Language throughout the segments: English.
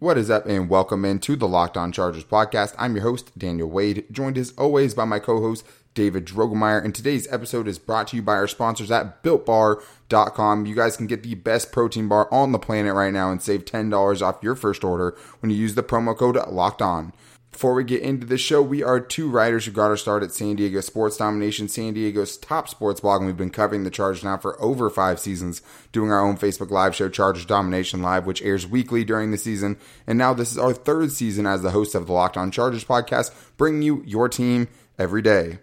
What is up, and welcome into the Locked On Chargers podcast. I'm your host, Daniel Wade, joined as always by my co host, David Drogemeyer. And today's episode is brought to you by our sponsors at BuiltBar.com. You guys can get the best protein bar on the planet right now and save $10 off your first order when you use the promo code Locked On. Before we get into the show, we are two writers who got our start at San Diego Sports Domination, San Diego's top sports blog, and we've been covering the Chargers now for over five seasons, doing our own Facebook Live show, Chargers Domination Live, which airs weekly during the season. And now this is our third season as the host of the Locked On Chargers podcast, bringing you your team every day.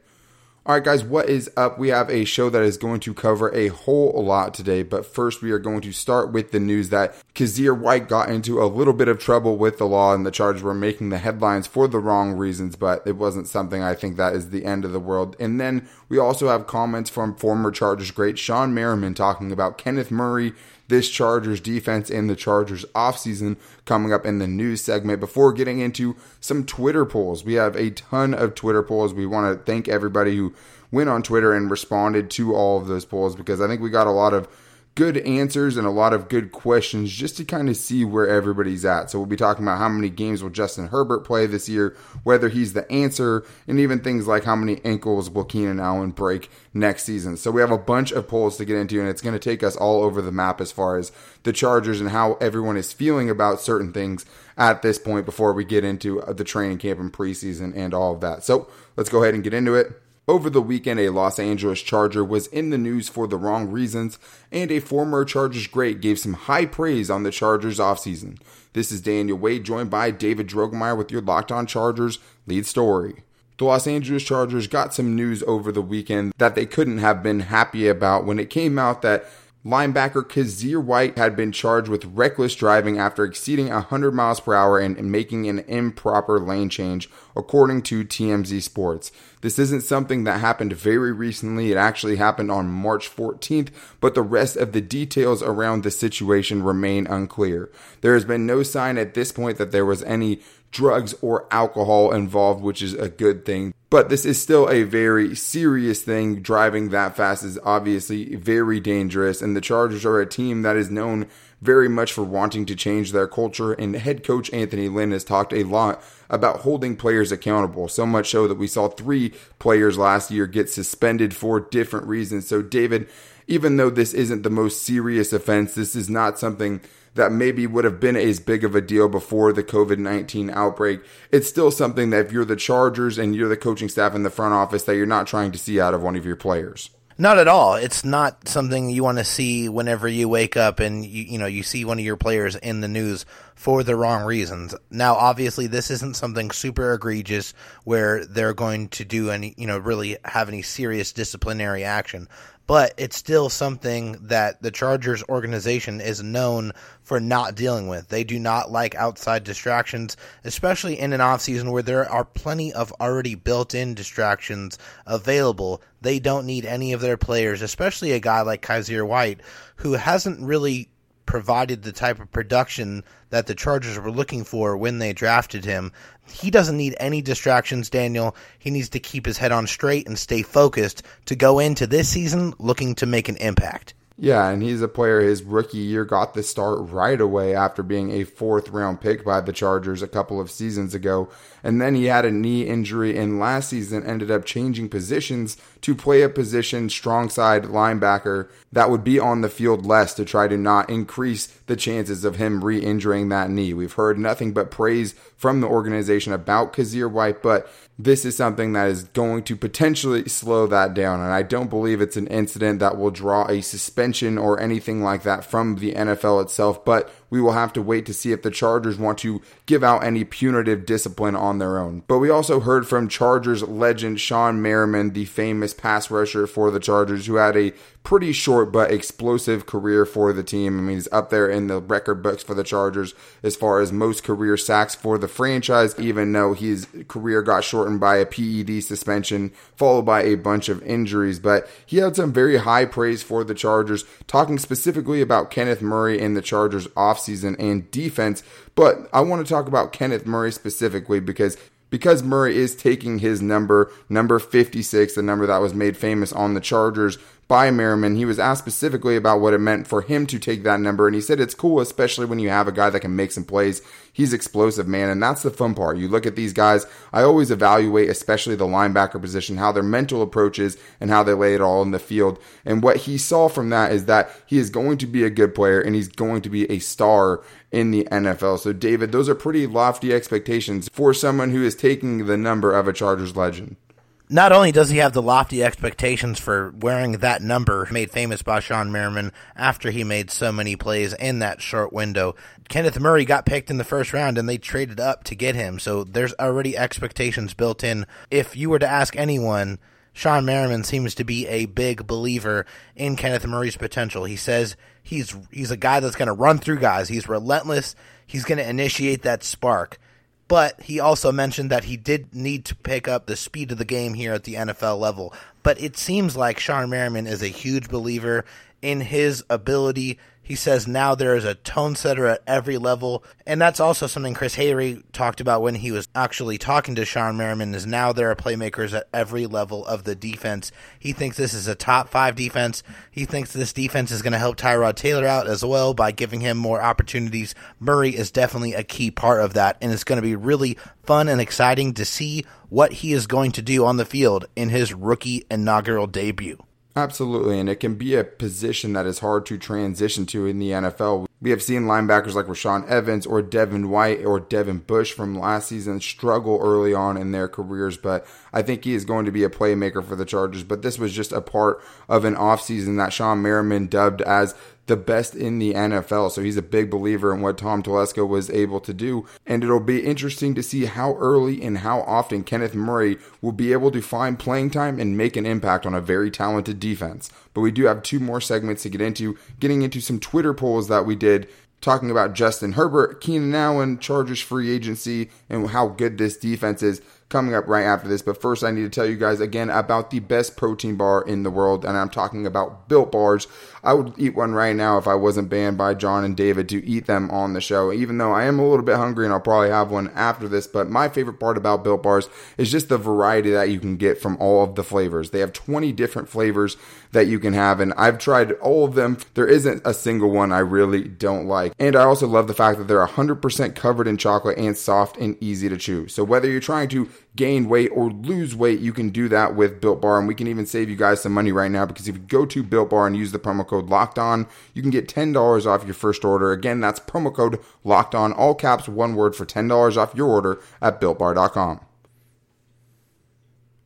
All right, guys, what is up? We have a show that is going to cover a whole lot today, but first we are going to start with the news that Kyzir White got into a little bit of trouble with the law and the Chargers were making the headlines for the wrong reasons, but it wasn't something I think that is the end of the world. And then we also have comments from former Chargers great Shawne Merriman talking about Kenneth Murray this Chargers defense and the Chargers offseason coming up in the news segment. Before getting into some Twitter polls, we have a ton of Twitter polls. We want to thank everybody who went on Twitter and responded to all of those polls because I think we got a lot of good answers and a lot of good questions just to kind of see where everybody's at. So we'll be talking about how many games will Justin Herbert play this year, whether he's the answer, and even things like how many ankles will Keenan Allen break next season. So we have a bunch of polls to get into, and it's going to take us all over the map as far as the Chargers and how everyone is feeling about certain things at this point before we get into the training camp and preseason and all of that. So let's go ahead and get into it. Over the weekend, a Los Angeles Charger was in the news for the wrong reasons, and a former Chargers great gave some high praise on the Chargers offseason. This is Daniel Wade, joined by David Drogemeyer with your Locked On Chargers lead story. The Los Angeles Chargers got some news over the weekend that they couldn't have been happy about when it came out that Linebacker Kyzir White had been charged with reckless driving after exceeding 100 miles per hour and making an improper lane change, according to TMZ Sports. This isn't something that happened very recently. It actually happened on March 14th, but the rest of the details around the situation remain unclear. There has been no sign at this point that there was any drugs or alcohol involved, which is a good thing. But this is still a very serious thing. Driving that fast is obviously very dangerous, and the Chargers are a team that is known very much for wanting to change their culture. And head coach Anthony Lynn has talked a lot about holding players accountable. So much so that we saw three players last year get suspended for different reasons. So, David, even though this isn't the most serious offense, this is not something that maybe would have been as big of a deal before the COVID 19 outbreak. It's still something that if you're the Chargers and you're the coaching staff in the front office, that you're not trying to see out of one of your players. Not at all. It's not something you want to see whenever you wake up and you you know you see one of your players in the news for the wrong reasons. Now, obviously, this isn't something super egregious where they're going to do any you know really have any serious disciplinary action but it's still something that the Chargers organization is known for not dealing with. They do not like outside distractions, especially in an off season where there are plenty of already built in distractions available. They don't need any of their players, especially a guy like Kyzir White, who hasn't really provided the type of production that the Chargers were looking for when they drafted him. He doesn't need any distractions, Daniel. He needs to keep his head on straight and stay focused to go into this season looking to make an impact. Yeah, and he's a player his rookie year got the start right away after being a fourth round pick by the Chargers a couple of seasons ago. And then he had a knee injury and last season ended up changing positions to play a position strong side linebacker that would be on the field less to try to not increase the chances of him re injuring that knee. We've heard nothing but praise from the organization about Kyzir White, but this is something that is going to potentially slow that down. And I don't believe it's an incident that will draw a suspension or anything like that from the NFL itself. But we will have to wait to see if the Chargers want to give out any punitive discipline on their own. But we also heard from Chargers legend Shawne Merriman, the famous pass rusher for the Chargers, who had a pretty short but explosive career for the team. I mean, he's up there in the record books for the Chargers as far as most career sacks for the franchise, even though his career got shortened by a PED suspension, followed by a bunch of injuries. But he had some very high praise for the Chargers, talking specifically about Kenneth Murray and the Chargers offseason and defense. But I want to talk about Kenneth Murray specifically because because Murray is taking his number, number 56, the number that was made famous on the Chargers by Merriman. He was asked specifically about what it meant for him to take that number, and he said it's cool, especially when you have a guy that can make some plays. He's explosive, man, and that's the fun part. You look at these guys, I always evaluate, especially the linebacker position, how their mental approach is and how they lay it all in the field. And what he saw from that is that he is going to be a good player and he's going to be a star in the NFL. So, David, those are pretty lofty expectations for someone who is taking the number of a Chargers legend not only does he have the lofty expectations for wearing that number made famous by Shawne Merriman after he made so many plays in that short window, Kenneth Murray got picked in the first round and they traded up to get him. So there's already expectations built in. If you were to ask anyone, Shawne Merriman seems to be a big believer in Kenneth Murray's potential. He says he's he's a guy that's going to run through guys. He's relentless. He's going to initiate that spark. But he also mentioned that he did need to pick up the speed of the game here at the NFL level. But it seems like Shawne Merriman is a huge believer in his ability he says now there is a tone setter at every level, and that's also something Chris Hayre talked about when he was actually talking to Shawne Merriman. Is now there are playmakers at every level of the defense. He thinks this is a top five defense. He thinks this defense is going to help Tyrod Taylor out as well by giving him more opportunities. Murray is definitely a key part of that, and it's going to be really fun and exciting to see what he is going to do on the field in his rookie inaugural debut. Absolutely, and it can be a position that is hard to transition to in the NFL. We have seen linebackers like Rashaan Evans or Devin White or Devin Bush from last season struggle early on in their careers, but I think he is going to be a playmaker for the Chargers. But this was just a part of an offseason that Shawne Merriman dubbed as the best in the NFL. So he's a big believer in what Tom Telesco was able to do. And it'll be interesting to see how early and how often Kenneth Murray will be able to find playing time and make an impact on a very talented defense. But we do have two more segments to get into, getting into some Twitter polls that we did talking about Justin Herbert, Keenan Allen, Chargers free agency, and how good this defense is coming up right after this. But first, I need to tell you guys again about the best protein bar in the world, and I'm talking about Built Bars. I would eat one right now if I wasn't banned by John and David to eat them on the show, even though I am a little bit hungry and I'll probably have one after this. But my favorite part about Built Bars is just the variety that you can get from all of the flavors. They have 20 different flavors that you can have, and I've tried all of them. There isn't a single one I really don't like. And I also love the fact that they're 100% covered in chocolate and soft and easy to chew. So whether you're trying to gain weight or lose weight, you can do that with Built Bar. And we can even save you guys some money right now because if you go to Built Bar and use the promo code Locked On, you can get $10 off your first order. Again, that's promo code Locked On, all caps, one word for $10 off your order at BuiltBar.com.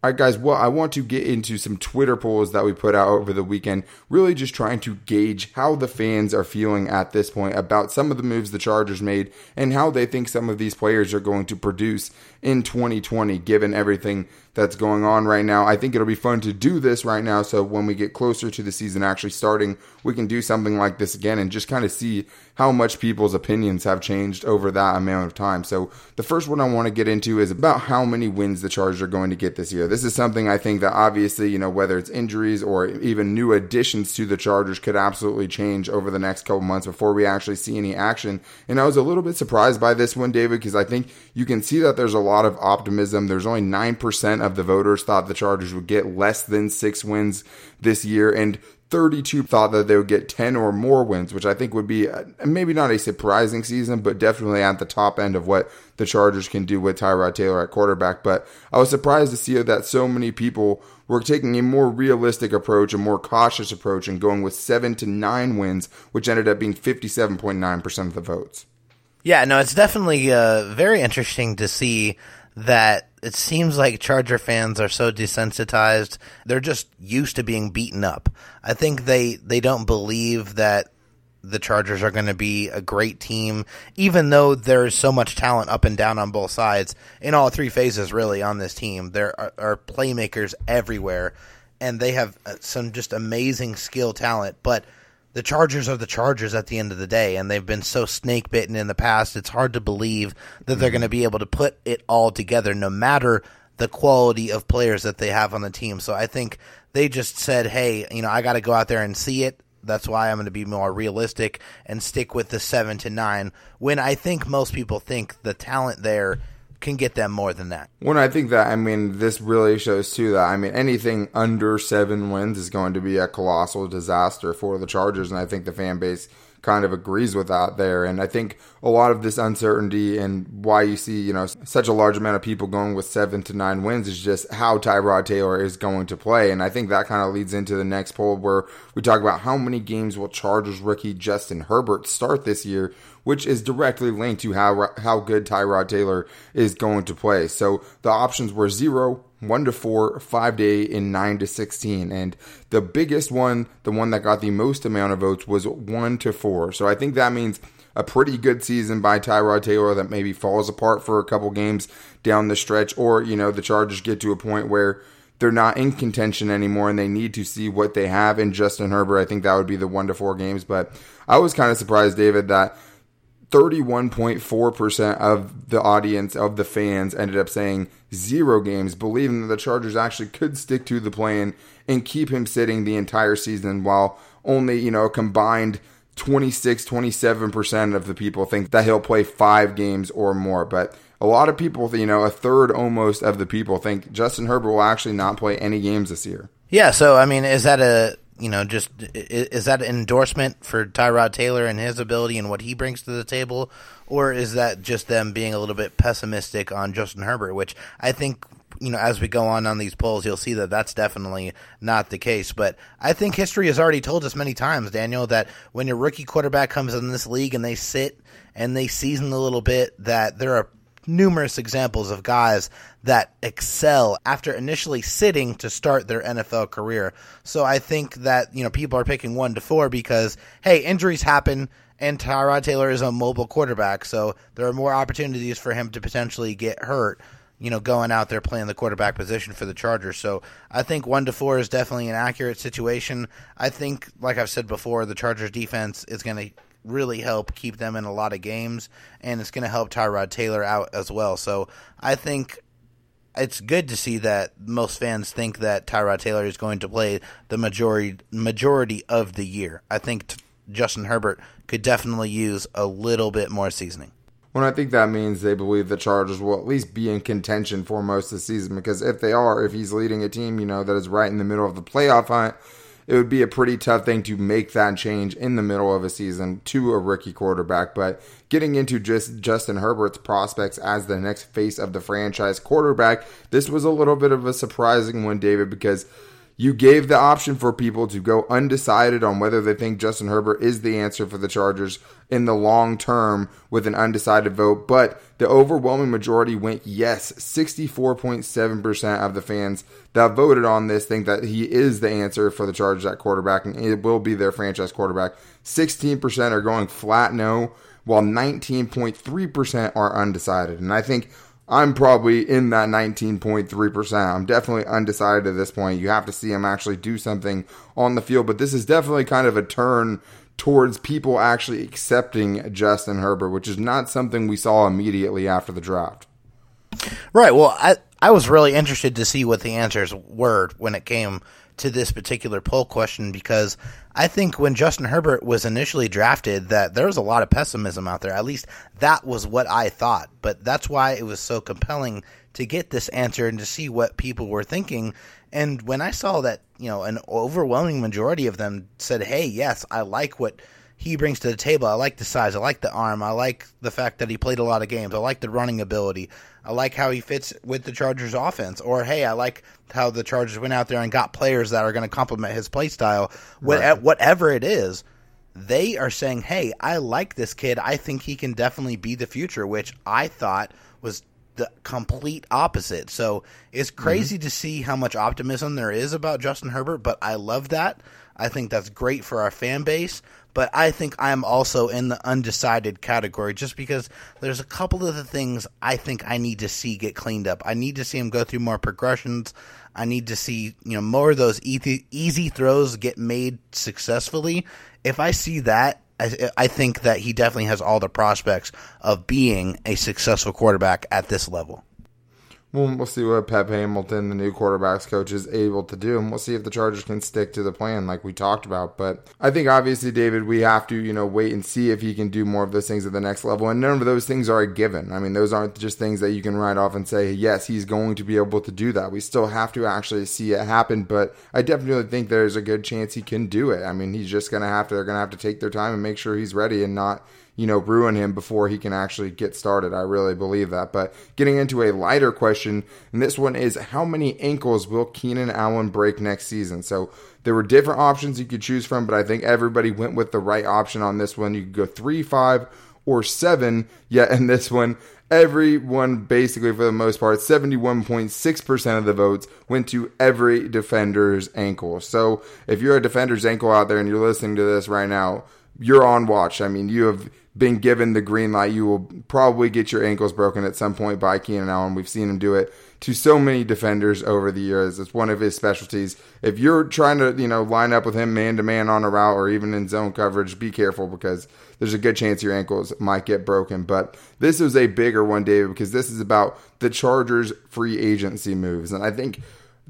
All right, guys, well, I want to get into some Twitter polls that we put out over the weekend, really just trying to gauge how the fans are feeling at this point about some of the moves the Chargers made and how they think some of these players are going to produce in 2020, given everything that's going on right now. I think it'll be fun to do this right now. So when we get closer to the season actually starting, we can do something like this again and just kind of see how much people's opinions have changed over that amount of time. So the first one I want to get into is about how many wins the Chargers are going to get this year. This is something I think that obviously, you know, whether it's injuries or even new additions to the Chargers could absolutely change over the next couple months before we actually see any action. And I was a little bit surprised by this one, David, because I think you can see that there's a lot of optimism. There's only 9% of the voters thought the Chargers would get less than six wins this year. And 32 thought that they would get 10 or more wins, which I think would be uh, maybe not a surprising season, but definitely at the top end of what the Chargers can do with Tyrod Taylor at quarterback. But I was surprised to see that so many people were taking a more realistic approach, a more cautious approach, and going with seven to nine wins, which ended up being 57.9% of the votes. Yeah, no, it's definitely uh, very interesting to see that it seems like Charger fans are so desensitized. They're just used to being beaten up. I think they they don't believe that the Chargers are going to be a great team, even though there's so much talent up and down on both sides in all three phases. Really, on this team, there are, are playmakers everywhere, and they have uh, some just amazing skill talent, but the Chargers are the Chargers at the end of the day, and they've been so snake bitten in the past. It's hard to believe that they're mm-hmm. going to be able to put it all together, no matter the quality of players that they have on the team. So I think they just said, "Hey, you know, I got to go out there and see it." That's why I'm going to be more realistic and stick with the seven to nine. When I think most people think the talent there can get them more than that. When I think that, I mean, this really shows too that, I mean, anything under seven wins is going to be a colossal disaster for the Chargers. And I think the fan base kind of agrees with that there. And I think a lot of this uncertainty and why you see, you know, such a large amount of people going with seven to nine wins is just how Tyrod Taylor is going to play. And I think that kind of leads into the next poll where we talk about how many games will Chargers rookie Justin Herbert start this year, which is directly linked to how how good Tyrod Taylor is going to play. So the options were zero, one to four, five eight, and nine to sixteen. And the biggest one, the one that got the most amount of votes, was one to four. So I think that means a pretty good season by Tyrod Taylor that maybe falls apart for a couple games down the stretch, or you know the Chargers get to a point where they're not in contention anymore and they need to see what they have in Justin Herbert. I think that would be the one to four games. But I was kind of surprised, David, that 31.4% of the audience, of the fans, ended up saying zero games, believing that the Chargers actually could stick to the plan and keep him sitting the entire season, while only, you know, combined 26, 27% of the people think that he'll play five games or more. But a lot of people, you know, a third almost of the people think Justin Herbert will actually not play any games this year. Yeah, so I mean, is that a you know, just is that an endorsement for Tyrod Taylor and his ability and what he brings to the table, or is that just them being a little bit pessimistic on Justin Herbert? Which I think you know, as we go on on these polls, you'll see that that's definitely not the case. But I think history has already told us many times, Daniel, that when your rookie quarterback comes in this league and they sit and they season a little bit, that there are numerous examples of guys that excel after initially sitting to start their NFL career. So I think that, you know, people are picking one to four because, hey, injuries happen and Tyrod Taylor is a mobile quarterback. So there are more opportunities for him to potentially get hurt, you know, going out there playing the quarterback position for the Chargers. So I think one to four is definitely an accurate situation. I think, like I've said before, the Chargers defense is going to really help keep them in a lot of games, and it's going to help Tyrod Taylor out as well. So I think it's good to see that most fans think that Tyrod Taylor is going to play the majority majority of the year. I think t- Justin Herbert could definitely use a little bit more seasoning. Well, I think that means they believe the Chargers will at least be in contention for most of the season because if they are, if he's leading a team, you know, that is right in the middle of the playoff hunt, it would be a pretty tough thing to make that change in the middle of a season to a rookie quarterback. But getting into just Justin Herbert's prospects as the next face of the franchise quarterback, this was a little bit of a surprising one, David, because you gave the option for people to go undecided on whether they think Justin Herbert is the answer for the Chargers in the long term with an undecided vote, but the overwhelming majority went yes. 64.7% of the fans that voted on this think that he is the answer for the Chargers at quarterback and it will be their franchise quarterback. 16% are going flat no, while 19.3% are undecided. And I think I'm probably in that 19.3%. I'm definitely undecided at this point. You have to see him actually do something on the field, but this is definitely kind of a turn towards people actually accepting Justin Herbert, which is not something we saw immediately after the draft. Right. Well, I I was really interested to see what the answers were when it came to this particular poll question because I think when Justin Herbert was initially drafted that there was a lot of pessimism out there. At least that was what I thought. But that's why it was so compelling to get this answer and to see what people were thinking. And when I saw that, you know, an overwhelming majority of them said, "Hey, yes, I like what he brings to the table. I like the size. I like the arm. I like the fact that he played a lot of games. I like the running ability. I like how he fits with the Chargers offense. Or hey, I like how the Chargers went out there and got players that are going to complement his play style. Right. Whatever it is, they are saying, "Hey, I like this kid. I think he can definitely be the future," which I thought was the complete opposite. So it's crazy mm-hmm. to see how much optimism there is about Justin Herbert, but I love that. I think that's great for our fan base but I think I'm also in the undecided category just because there's a couple of the things I think I need to see get cleaned up. I need to see him go through more progressions. I need to see, you know, more of those easy, easy throws get made successfully. If I see that, I, I think that he definitely has all the prospects of being a successful quarterback at this level. Well, we'll see what Pep Hamilton, the new quarterbacks coach, is able to do, and we'll see if the Chargers can stick to the plan like we talked about. But I think obviously, David, we have to you know wait and see if he can do more of those things at the next level, and none of those things are a given. I mean, those aren't just things that you can write off and say yes, he's going to be able to do that. We still have to actually see it happen, but I definitely think there's a good chance he can do it. I mean, he's just gonna have to they're gonna have to take their time and make sure he's ready and not you know, ruin him before he can actually get started. I really believe that. But getting into a lighter question, and this one is how many ankles will Keenan Allen break next season? So there were different options you could choose from, but I think everybody went with the right option on this one. You could go three, five, or seven. Yet in this one, everyone basically for the most part 71.6% of the votes went to every defender's ankle so if you're a defender's ankle out there and you're listening to this right now you're on watch i mean you have been given the green light, you will probably get your ankles broken at some point by Keenan Allen. We've seen him do it to so many defenders over the years. It's one of his specialties. If you're trying to, you know, line up with him man to man on a route or even in zone coverage, be careful because there's a good chance your ankles might get broken. But this is a bigger one, David, because this is about the Chargers free agency moves. And I think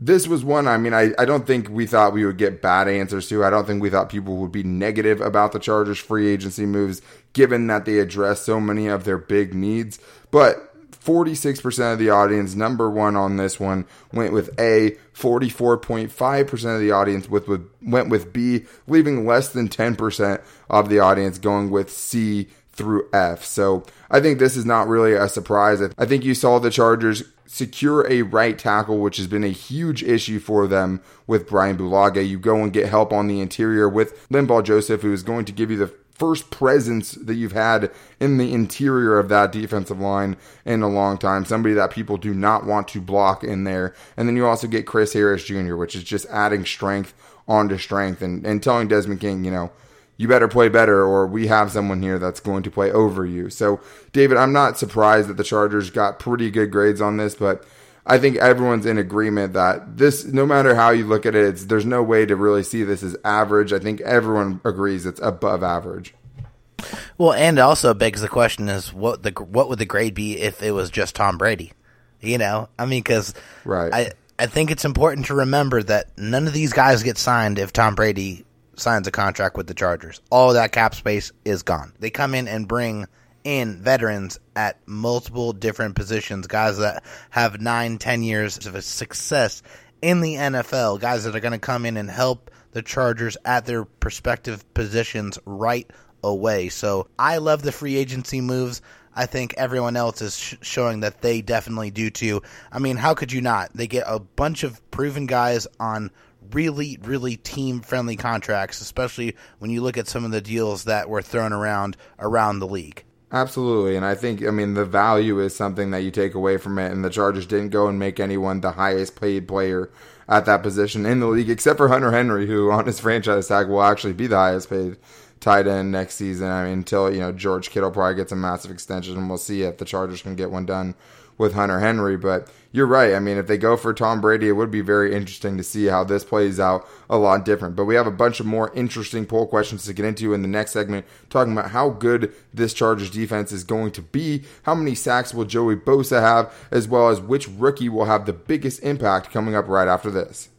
this was one I mean I, I don't think we thought we would get bad answers to. I don't think we thought people would be negative about the Chargers free agency moves given that they address so many of their big needs. But 46% of the audience, number one on this one, went with A. 44.5% of the audience with, with, went with B, leaving less than 10% of the audience going with C through F. So I think this is not really a surprise. I think you saw the Chargers secure a right tackle, which has been a huge issue for them with Brian Bulaga. You go and get help on the interior with Linval Joseph, who is going to give you the first presence that you've had in the interior of that defensive line in a long time. Somebody that people do not want to block in there. And then you also get Chris Harris Jr., which is just adding strength onto strength and, and telling Desmond King, you know, you better play better or we have someone here that's going to play over you. So, David, I'm not surprised that the Chargers got pretty good grades on this, but I think everyone's in agreement that this, no matter how you look at it, there's no way to really see this as average. I think everyone agrees it's above average. Well, and also begs the question is what the what would the grade be if it was just Tom Brady? You know, I mean, because right. I I think it's important to remember that none of these guys get signed if Tom Brady signs a contract with the Chargers. All that cap space is gone. They come in and bring in veterans at multiple different positions, guys that have nine, ten years of success in the NFL, guys that are going to come in and help the Chargers at their prospective positions right away. So I love the free agency moves. I think everyone else is sh- showing that they definitely do too. I mean, how could you not? They get a bunch of proven guys on really, really team friendly contracts, especially when you look at some of the deals that were thrown around around the league. Absolutely. And I think, I mean, the value is something that you take away from it. And the Chargers didn't go and make anyone the highest paid player at that position in the league, except for Hunter Henry, who on his franchise tag will actually be the highest paid tight end next season. I mean, until, you know, George Kittle probably gets a massive extension, and we'll see if the Chargers can get one done with Hunter Henry. But you're right. I mean, if they go for Tom Brady, it would be very interesting to see how this plays out a lot different. But we have a bunch of more interesting poll questions to get into in the next segment, talking about how good this Chargers defense is going to be, how many sacks will Joey Bosa have, as well as which rookie will have the biggest impact coming up right after this.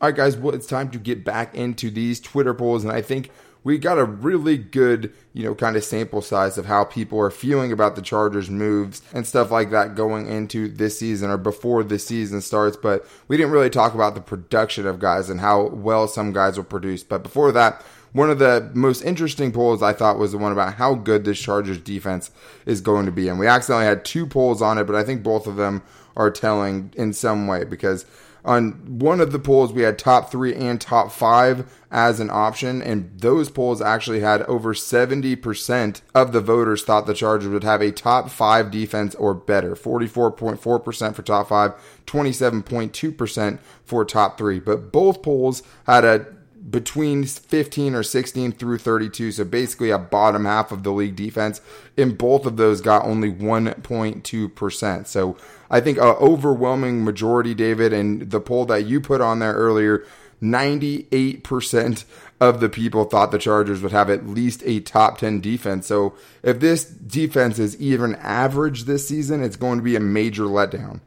All right, guys, well, it's time to get back into these Twitter polls, and I think we got a really good, you know, kind of sample size of how people are feeling about the Chargers moves and stuff like that going into this season or before the season starts. But we didn't really talk about the production of guys and how well some guys will produce. But before that, one of the most interesting polls I thought was the one about how good this Chargers defense is going to be. And we accidentally had two polls on it, but I think both of them are telling in some way because on one of the polls we had top three and top five as an option and those polls actually had over 70% of the voters thought the chargers would have a top five defense or better 44.4% for top five 27.2% for top three but both polls had a between 15 or 16 through 32. So basically, a bottom half of the league defense. In both of those, got only 1.2%. So I think an overwhelming majority, David, and the poll that you put on there earlier, 98% of the people thought the Chargers would have at least a top 10 defense. So if this defense is even average this season, it's going to be a major letdown.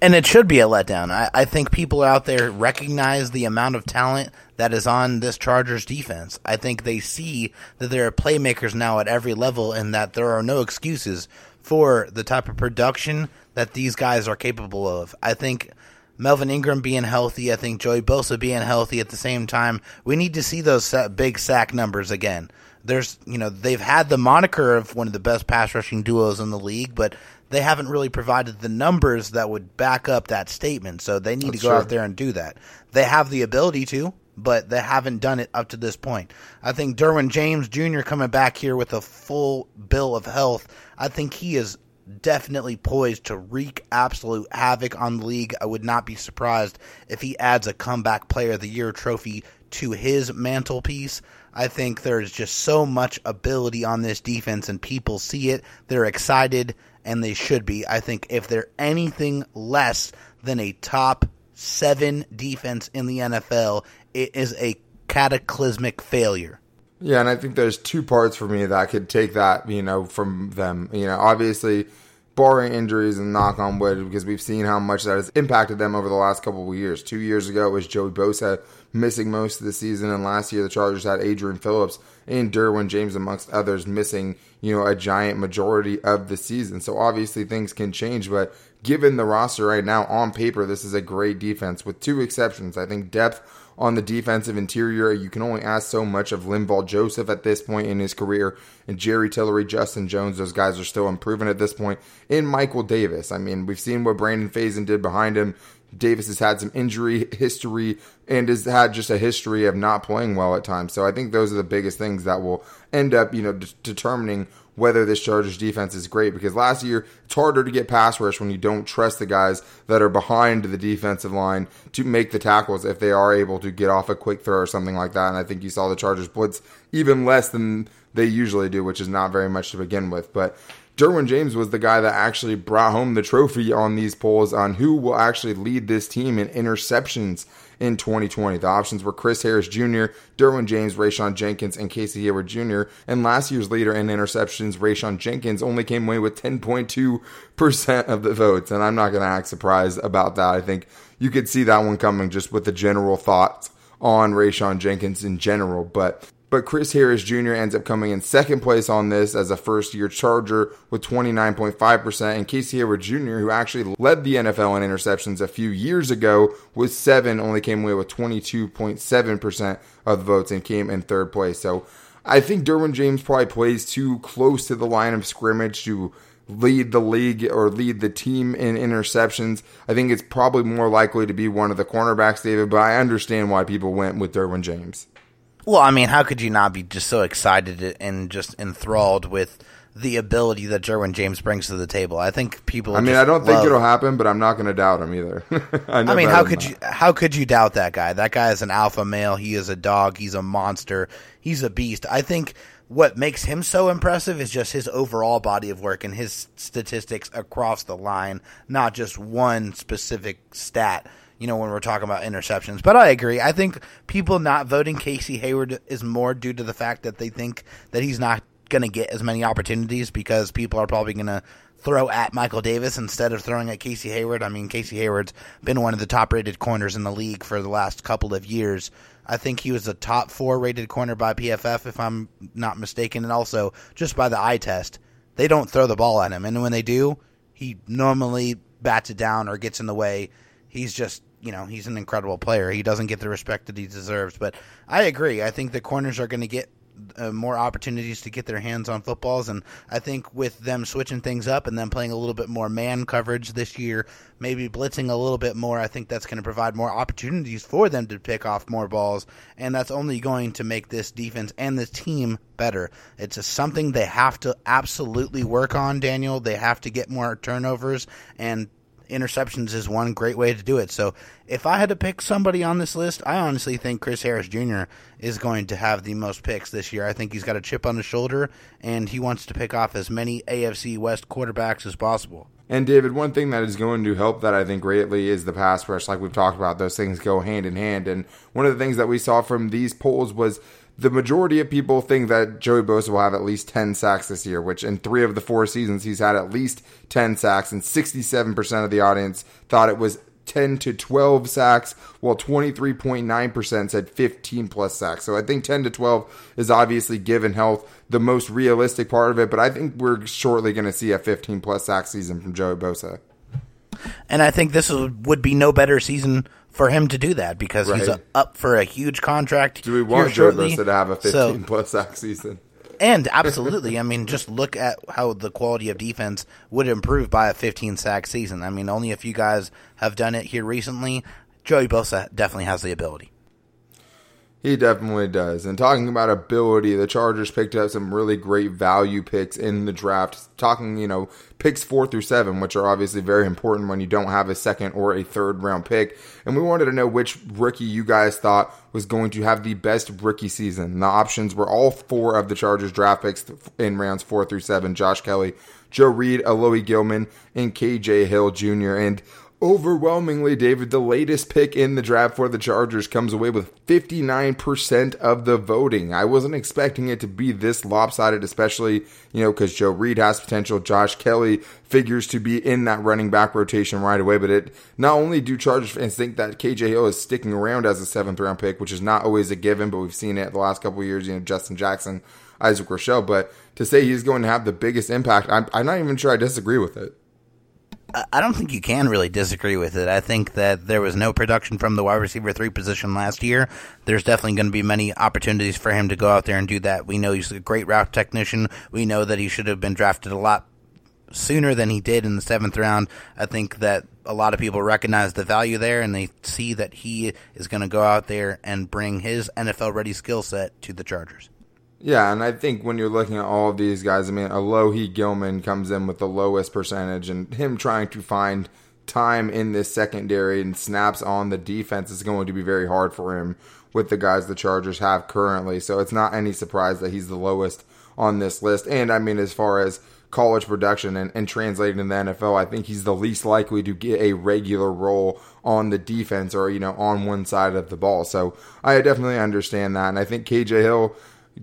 And it should be a letdown. I, I think people out there recognize the amount of talent that is on this Chargers defense. I think they see that there are playmakers now at every level and that there are no excuses for the type of production that these guys are capable of. I think Melvin Ingram being healthy, I think Joey Bosa being healthy at the same time, we need to see those big sack numbers again. There's, you know, they've had the moniker of one of the best pass rushing duos in the league, but they haven't really provided the numbers that would back up that statement. So they need That's to go true. out there and do that. They have the ability to, but they haven't done it up to this point. I think Derwin James Jr. coming back here with a full bill of health, I think he is definitely poised to wreak absolute havoc on the league. I would not be surprised if he adds a comeback player of the year trophy to his mantelpiece. I think there's just so much ability on this defense and people see it. They're excited and they should be. I think if they're anything less than a top seven defense in the NFL, it is a cataclysmic failure. Yeah, and I think there's two parts for me that could take that, you know, from them. You know, obviously, barring injuries and knock on wood, because we've seen how much that has impacted them over the last couple of years. Two years ago, it was Joey Bosa missing most of the season, and last year the Chargers had Adrian Phillips and Derwin James, amongst others, missing, you know, a giant majority of the season. So obviously things can change, but given the roster right now on paper, this is a great defense with two exceptions. I think depth on the defensive interior. You can only ask so much of Linval Joseph at this point in his career. And Jerry Tillery, Justin Jones, those guys are still improving at this point. In Michael Davis, I mean, we've seen what Brandon Facyson did behind him. Davis has had some injury history and has had just a history of not playing well at times. So I think those are the biggest things that will end up, you know, d- determining whether this Chargers defense is great because last year it's harder to get pass rush when you don't trust the guys that are behind the defensive line to make the tackles if they are able to get off a quick throw or something like that. And I think you saw the Chargers blitz even less than they usually do, which is not very much to begin with. But Derwin James was the guy that actually brought home the trophy on these polls on who will actually lead this team in interceptions in 2020. The options were Chris Harris Jr., Derwin James, Rayshawn Jenkins, and Casey Hayward Jr. And last year's leader in interceptions, Rayshawn Jenkins, only came away with 10.2% of the votes. And I'm not going to act surprised about that. I think you could see that one coming just with the general thoughts on Rayshawn Jenkins in general. But but Chris Harris Jr. ends up coming in second place on this as a first year Charger with 29.5%. And Casey Hayward Jr., who actually led the NFL in interceptions a few years ago with seven, only came away with 22.7% of the votes and came in third place. So I think Derwin James probably plays too close to the line of scrimmage to lead the league or lead the team in interceptions. I think it's probably more likely to be one of the cornerbacks, David, but I understand why people went with Derwin James. Well, I mean, how could you not be just so excited and just enthralled with the ability that Derwin James brings to the table? I think people. I mean, I don't love... think it'll happen, but I'm not going to doubt him either. I, I, mean, how could you? How could you doubt that guy? That guy is an alpha male. He is a dog. He's a monster. He's a beast. I think what makes him so impressive is just his overall body of work and his statistics across the line, not just one specific stat you know, when we're talking about interceptions. But I agree. I think people not voting Casey Hayward is more due to the fact that they think that he's not going to get as many opportunities because people are probably going to throw at Michael Davis instead of throwing at Casey Hayward. I mean, Casey Hayward's been one of the top rated corners in the league for the last couple of years. I think he was a top four rated corner by PFF, if I'm not mistaken, and also just by the eye test. They don't throw the ball at him, and when they do, he normally bats it down or gets in the way. He's just you know, he's an incredible player. He doesn't get the respect that he deserves. But I agree. I think the corners are going to get uh, more opportunities to get their hands on footballs. And I think with them switching things up and them playing a little bit more man coverage this year, maybe blitzing a little bit more, I think that's going to provide more opportunities for them to pick off more balls. And that's only going to make this defense and this team better. It's something they have to absolutely work on, Daniel. They have to get more turnovers and interceptions is one great way to do it. So if I had to pick somebody on this list, I honestly think Chris Harris Jr. is going to have the most picks this year. I think he's got a chip on his shoulder and he wants to pick off as many AFC West quarterbacks as possible. And David, one thing that is going to help that I think greatly is the pass rush. Like we've talked about, those things go hand in hand. And one of the things that we saw from these polls was the majority of people think that Joey Bosa will have at least 10 sacks this year, which in three of the four seasons he's had at least 10 sacks, and 67% of the audience thought it was 10 to 12 sacks, while 23.9% said 15 plus sacks. So I think 10 to 12 is obviously given health the most realistic part of it, but I think we're shortly going to see a 15 plus sack season from Joey Bosa. And I think this would be no better season for him to do that because right. he's up for a huge contract. Do we want Joey Bosa to have a 15 so, plus sack season? And absolutely, I mean, just look at how the quality of defense would improve by a 15 sack season. I mean, only a few guys have done it here recently. Joey Bosa definitely has the ability. He definitely does. And talking about ability, the Chargers picked up some really great value picks in the draft. Talking, you know, picks four through seven, which are obviously very important when you don't have a second or a third round pick. And we wanted to know which rookie you guys thought was going to have the best rookie season. The options were all four of the Chargers draft picks in rounds four through seven Josh Kelley, Joe Reed, Alohi Gilman, and KJ Hill Jr. And overwhelmingly, David, the latest pick in the draft for the Chargers comes away with 59% of the voting. I wasn't expecting it to be this lopsided, especially, you know, because Joe Reed has potential. Josh Kelley figures to be in that running back rotation right away. But it not only do Chargers fans think that KJ Hill is sticking around as a seventh round pick, which is not always a given, but we've seen it the last couple years, you know, Justin Jackson, Isaac Rochell. But to say he's going to have the biggest impact, I'm, I'm not even sure I disagree with it. I don't think you can really disagree with it. I think that there was no production from the wide receiver three position last year. There's definitely going to be many opportunities for him to go out there and do that. We know he's a great route technician. We know that he should have been drafted a lot sooner than he did in the seventh round. I think that a lot of people recognize the value there and they see that he is going to go out there and bring his NFL ready skill set to the Chargers. Yeah, and I think when you're looking at all of these guys, I mean, Alohi Gilman comes in with the lowest percentage, and him trying to find time in this secondary and snaps on the defense is going to be very hard for him with the guys the Chargers have currently. So it's not any surprise that he's the lowest on this list. And I mean, as far as college production and, and translating in the NFL, I think he's the least likely to get a regular role on the defense or, you know, on one side of the ball. So I definitely understand that. And I think KJ Hill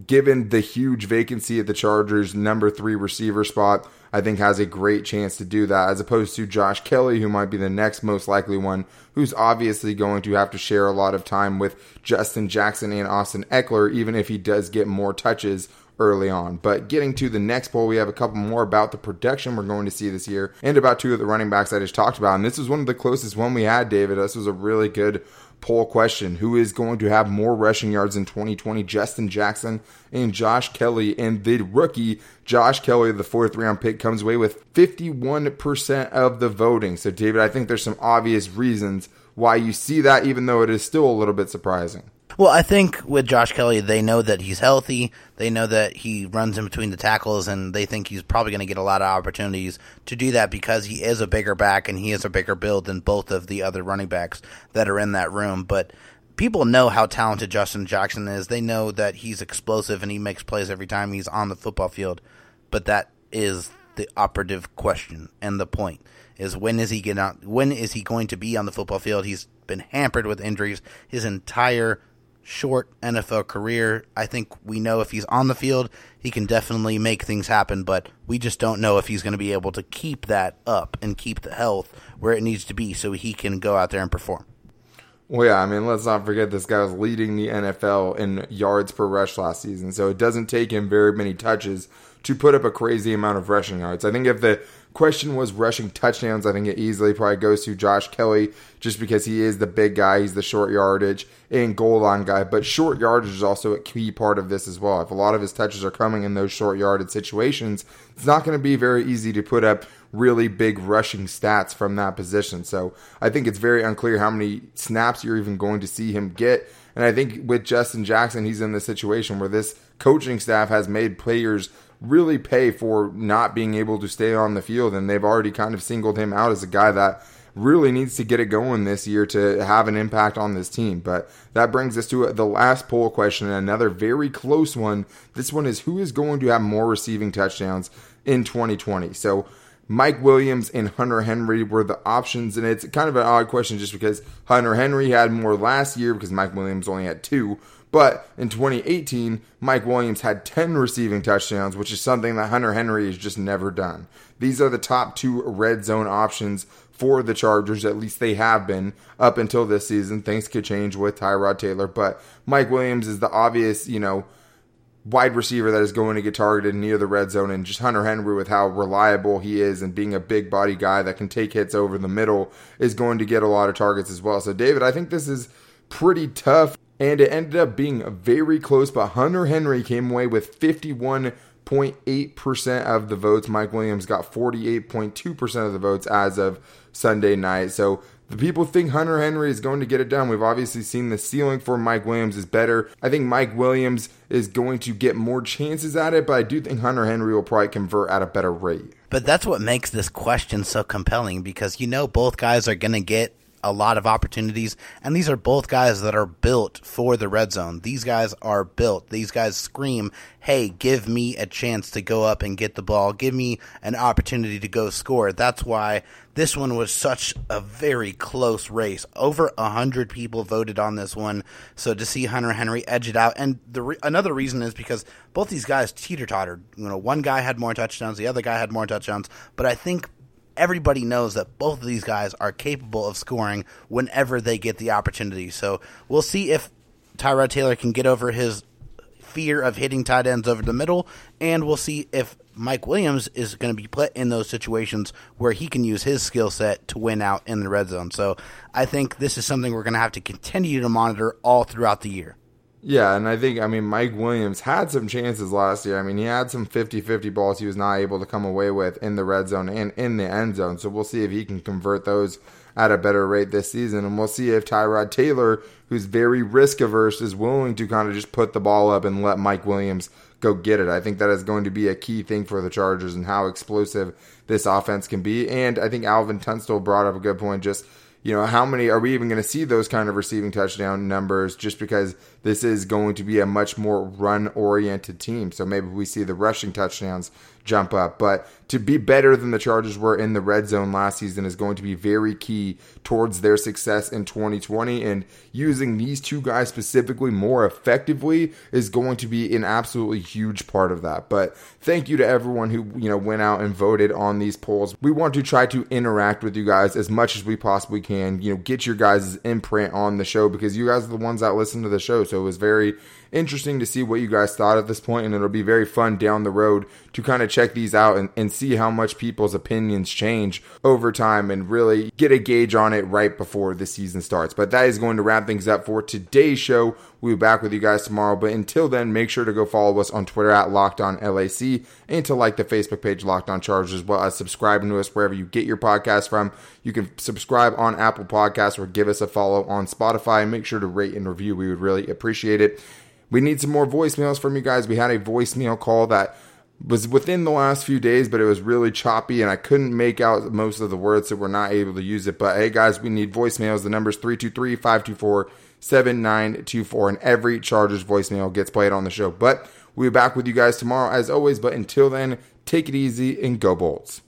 given the huge vacancy at the Chargers' number three receiver spot, I think has a great chance to do that, as opposed to Josh Kelley, who might be the next most likely one, who's obviously going to have to share a lot of time with Justin Jackson and Austin Ekeler, even if he does get more touches early on. But getting to the next poll, we have a couple more about the production we're going to see this year and about two of the running backs I just talked about. And this was one of the closest one we had, David. This was a really good poll question who is going to have more rushing yards in 2020 justin jackson and josh kelley and the rookie josh kelley the fourth round pick comes away with 51% of the voting. So david i think there's some obvious reasons why you see that even though it is still a little bit surprising well, I think with Josh Kelley, they know that he's healthy. They know that he runs in between the tackles, and they think he's probably going to get a lot of opportunities to do that because he is a bigger back and he is a bigger build than both of the other running backs that are in that room. But people know how talented Justin Jackson is. They know that he's explosive and he makes plays every time he's on the football field. But that is the operative question and the point is when is he get out, when is he going to be on the football field? He's been hampered with injuries his entire short NFL career. I think we know if he's on the field, he can definitely make things happen, but we just don't know if he's going to be able to keep that up and keep the health where it needs to be so he can go out there and perform. Well, yeah, I mean, let's not forget this guy was leading the NFL in yards per rush last season, so it doesn't take him very many touches to put up a crazy amount of rushing yards. I think if the question was rushing touchdowns, I think it easily probably goes to Josh Kelley just because he is the big guy, he's the short yardage and goal line guy. But short yardage is also a key part of this as well. If a lot of his touches are coming in those short yarded situations, it's not going to be very easy to put up really big rushing stats from that position. So I think it's very unclear how many snaps you're even going to see him get. And I think with Justin Jackson, he's in the situation where this coaching staff has made players really pay for not being able to stay on the field. And they've already kind of singled him out as a guy that really needs to get it going this year to have an impact on this team. But that brings us to the last poll question, and another very close one. This one is who is going to have more receiving touchdowns in 2020? So Mike Williams and Hunter Henry were the options, and it's kind of an odd question just because Hunter Henry had more last year because Mike Williams only had two. But in 2018, Mike Williams had 10 receiving touchdowns, which is something that Hunter Henry has just never done. These are the top two red zone options for the Chargers. At least they have been up until this season. Things could change with Tyrod Taylor, but Mike Williams is the obvious, you know, wide receiver that is going to get targeted near the red zone, and just Hunter Henry with how reliable he is and being a big body guy that can take hits over the middle is going to get a lot of targets as well. So, David, I think this is pretty tough, and it ended up being very close, but Hunter Henry came away with 51.8% of the votes. Mike Williams got 48.2% of the votes as of Sunday night. So, the people think Hunter Henry is going to get it done. We've obviously seen the ceiling for Mike Williams is better. I think Mike Williams is going to get more chances at it, but I do think Hunter Henry will probably convert at a better rate. But that's what makes this question so compelling because you know both guys are going to get a lot of opportunities. And these are both guys that are built for the red zone. These guys are built. These guys scream, hey, give me a chance to go up and get the ball. Give me an opportunity to go score. That's why this one was such a very close race. Over a hundred people voted on this one. So to see Hunter Henry edge it out, and the re- another reason is because both these guys teeter tottered. You know, one guy had more touchdowns, the other guy had more touchdowns. But I think everybody knows that both of these guys are capable of scoring whenever they get the opportunity. So we'll see if Tyrod Taylor can get over his fear of hitting tight ends over the middle, and we'll see if Mike Williams is going to be put in those situations where he can use his skill set to win out in the red zone. So I think this is something we're going to have to continue to monitor all throughout the year. Yeah, and I think, I mean, Mike Williams had some chances last year. I mean, he had some 50 50 balls he was not able to come away with in the red zone and in the end zone. So we'll see if he can convert those at a better rate this season. And we'll see if Tyrod Taylor, who's very risk averse, is willing to kind of just put the ball up and let Mike Williams go get it. I think that is going to be a key thing for the Chargers and how explosive this offense can be. And I think Alvin Tunstall brought up a good point just you know, how many are we even going to see those kind of receiving touchdown numbers just because this is going to be a much more run oriented team? So maybe we see the rushing touchdowns jump up. But to be better than the Chargers were in the red zone last season is going to be very key towards their success in 2020. And using these two guys specifically more effectively is going to be an absolutely huge part of that. But thank you to everyone who, you know, went out and voted on these polls. We want to try to interact with you guys as much as we possibly can, you know, get your guys' imprint on the show because you guys are the ones that listen to the show. So it was very interesting to see what you guys thought at this point, and it'll be very fun down the road to kind of check these out and, and see how much people's opinions change over time and really get a gauge on it right before the season starts. But that is going to wrap things up for today's show. We'll be back with you guys tomorrow. But until then, make sure to go follow us on Twitter at Locked On LAC and to like the Facebook page Locked On Chargers as well as subscribing to us wherever you get your podcast from. You can subscribe on Apple Podcasts or give us a follow on Spotify. Make sure to rate and review. We would really appreciate it. We need some more voicemails from you guys. We had a voicemail call that was within the last few days, but it was really choppy and I couldn't make out most of the words, so we're not able to use it. But hey, guys, we need voicemails. The number is 323 524 7924, and every Chargers voicemail gets played on the show. But we'll be back with you guys tomorrow as always. But until then, take it easy and go Bolts.